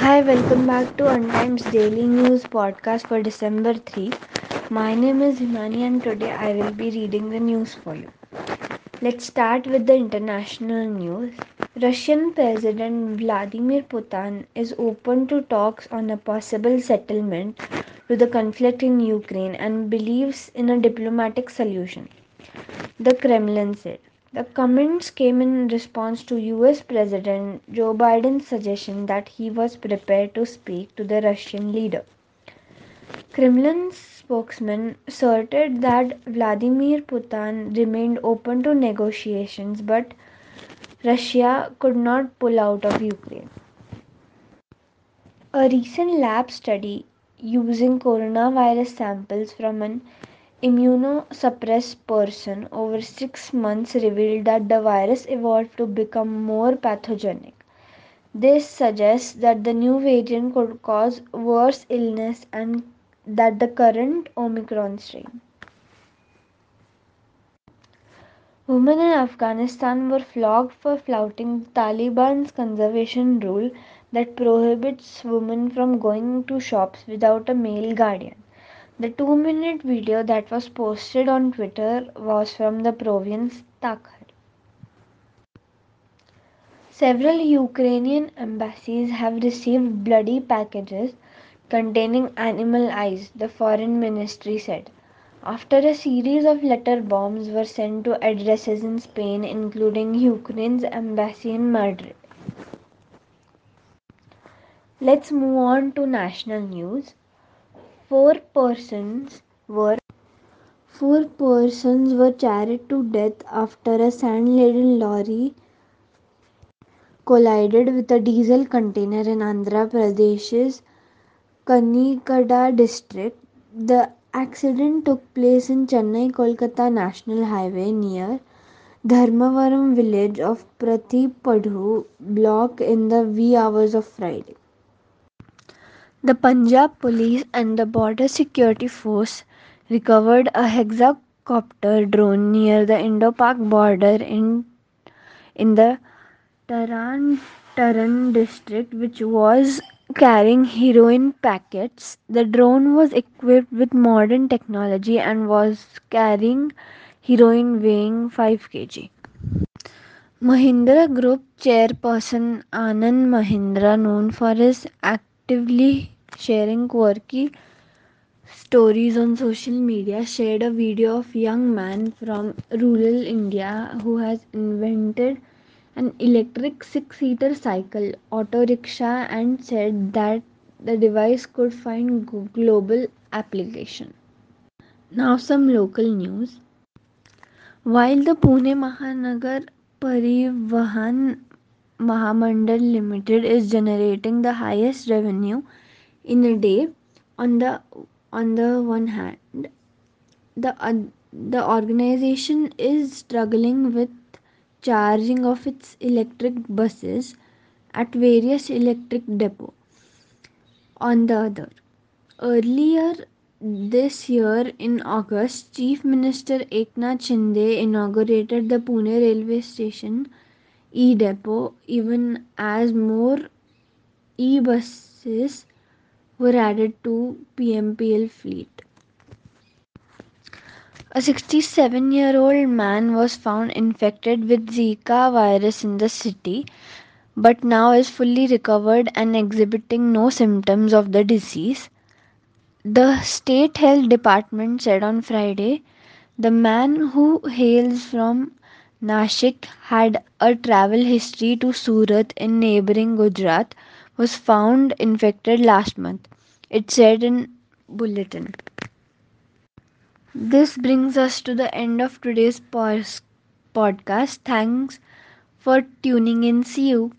Hi, welcome back to Untimes Daily News podcast for December 3. My name is Himani and today I will be reading the news for you. Let's start with the international news. Russian President Vladimir Putin is open to talks on a possible settlement to the conflict in Ukraine and believes in a diplomatic solution. The Kremlin said. The comments came in response to US President Joe Biden's suggestion that he was prepared to speak to the Russian leader. Kremlin spokesman asserted that Vladimir Putin remained open to negotiations but Russia could not pull out of Ukraine. A recent lab study using coronavirus samples from an immunosuppressed person over six months revealed that the virus evolved to become more pathogenic. This suggests that the new variant could cause worse illness and that the current Omicron strain. Women in Afghanistan were flogged for flouting Taliban's conservation rule that prohibits women from going to shops without a male guardian. The two minute video that was posted on Twitter was from the province Takhar. Several Ukrainian embassies have received bloody packages containing animal eyes, the foreign ministry said, after a series of letter bombs were sent to addresses in Spain, including Ukraine's embassy in Madrid. Let's move on to national news four persons were four persons were charred to death after a sand-laden lorry collided with a diesel container in Andhra Pradesh's Kakinada district. The accident took place in Chennai Kolkata National Highway near Dharmavaram village of Prathipadhu block in the wee hours of Friday. The Punjab police and the border security force recovered a hexacopter drone near the Indo-Pak border in in the Tarn Taran district which was carrying heroin packets. The drone was equipped with modern technology and was carrying heroin weighing 5 kg. Mahindra Group chairperson Anand Mahindra, known for his actively sharing quirky stories on social media, shared a video of young man from rural India who has invented an electric six-seater cycle auto rickshaw and said that the device could find global application. Now some local news. While the Pune Mahanagar Parivahan Mahamandal Limited is generating the highest revenue in a day on the on the one hand. The uh, the organization is struggling with charging of its electric buses at various electric depot on the other earlier this year in August, Chief Minister Eknath Shinde inaugurated the Pune railway station e-depot even as more e-buses were added to PMPL fleet. A 67 year old man was found infected with Zika virus in the city but now is fully recovered and exhibiting no symptoms of the disease. The State Health Department said on Friday the man who hails from Nashik had a travel history to Surat in neighboring Gujarat was found infected last month. It said in bulletin. This brings us to the end of today's podcast. Thanks for tuning in. See you.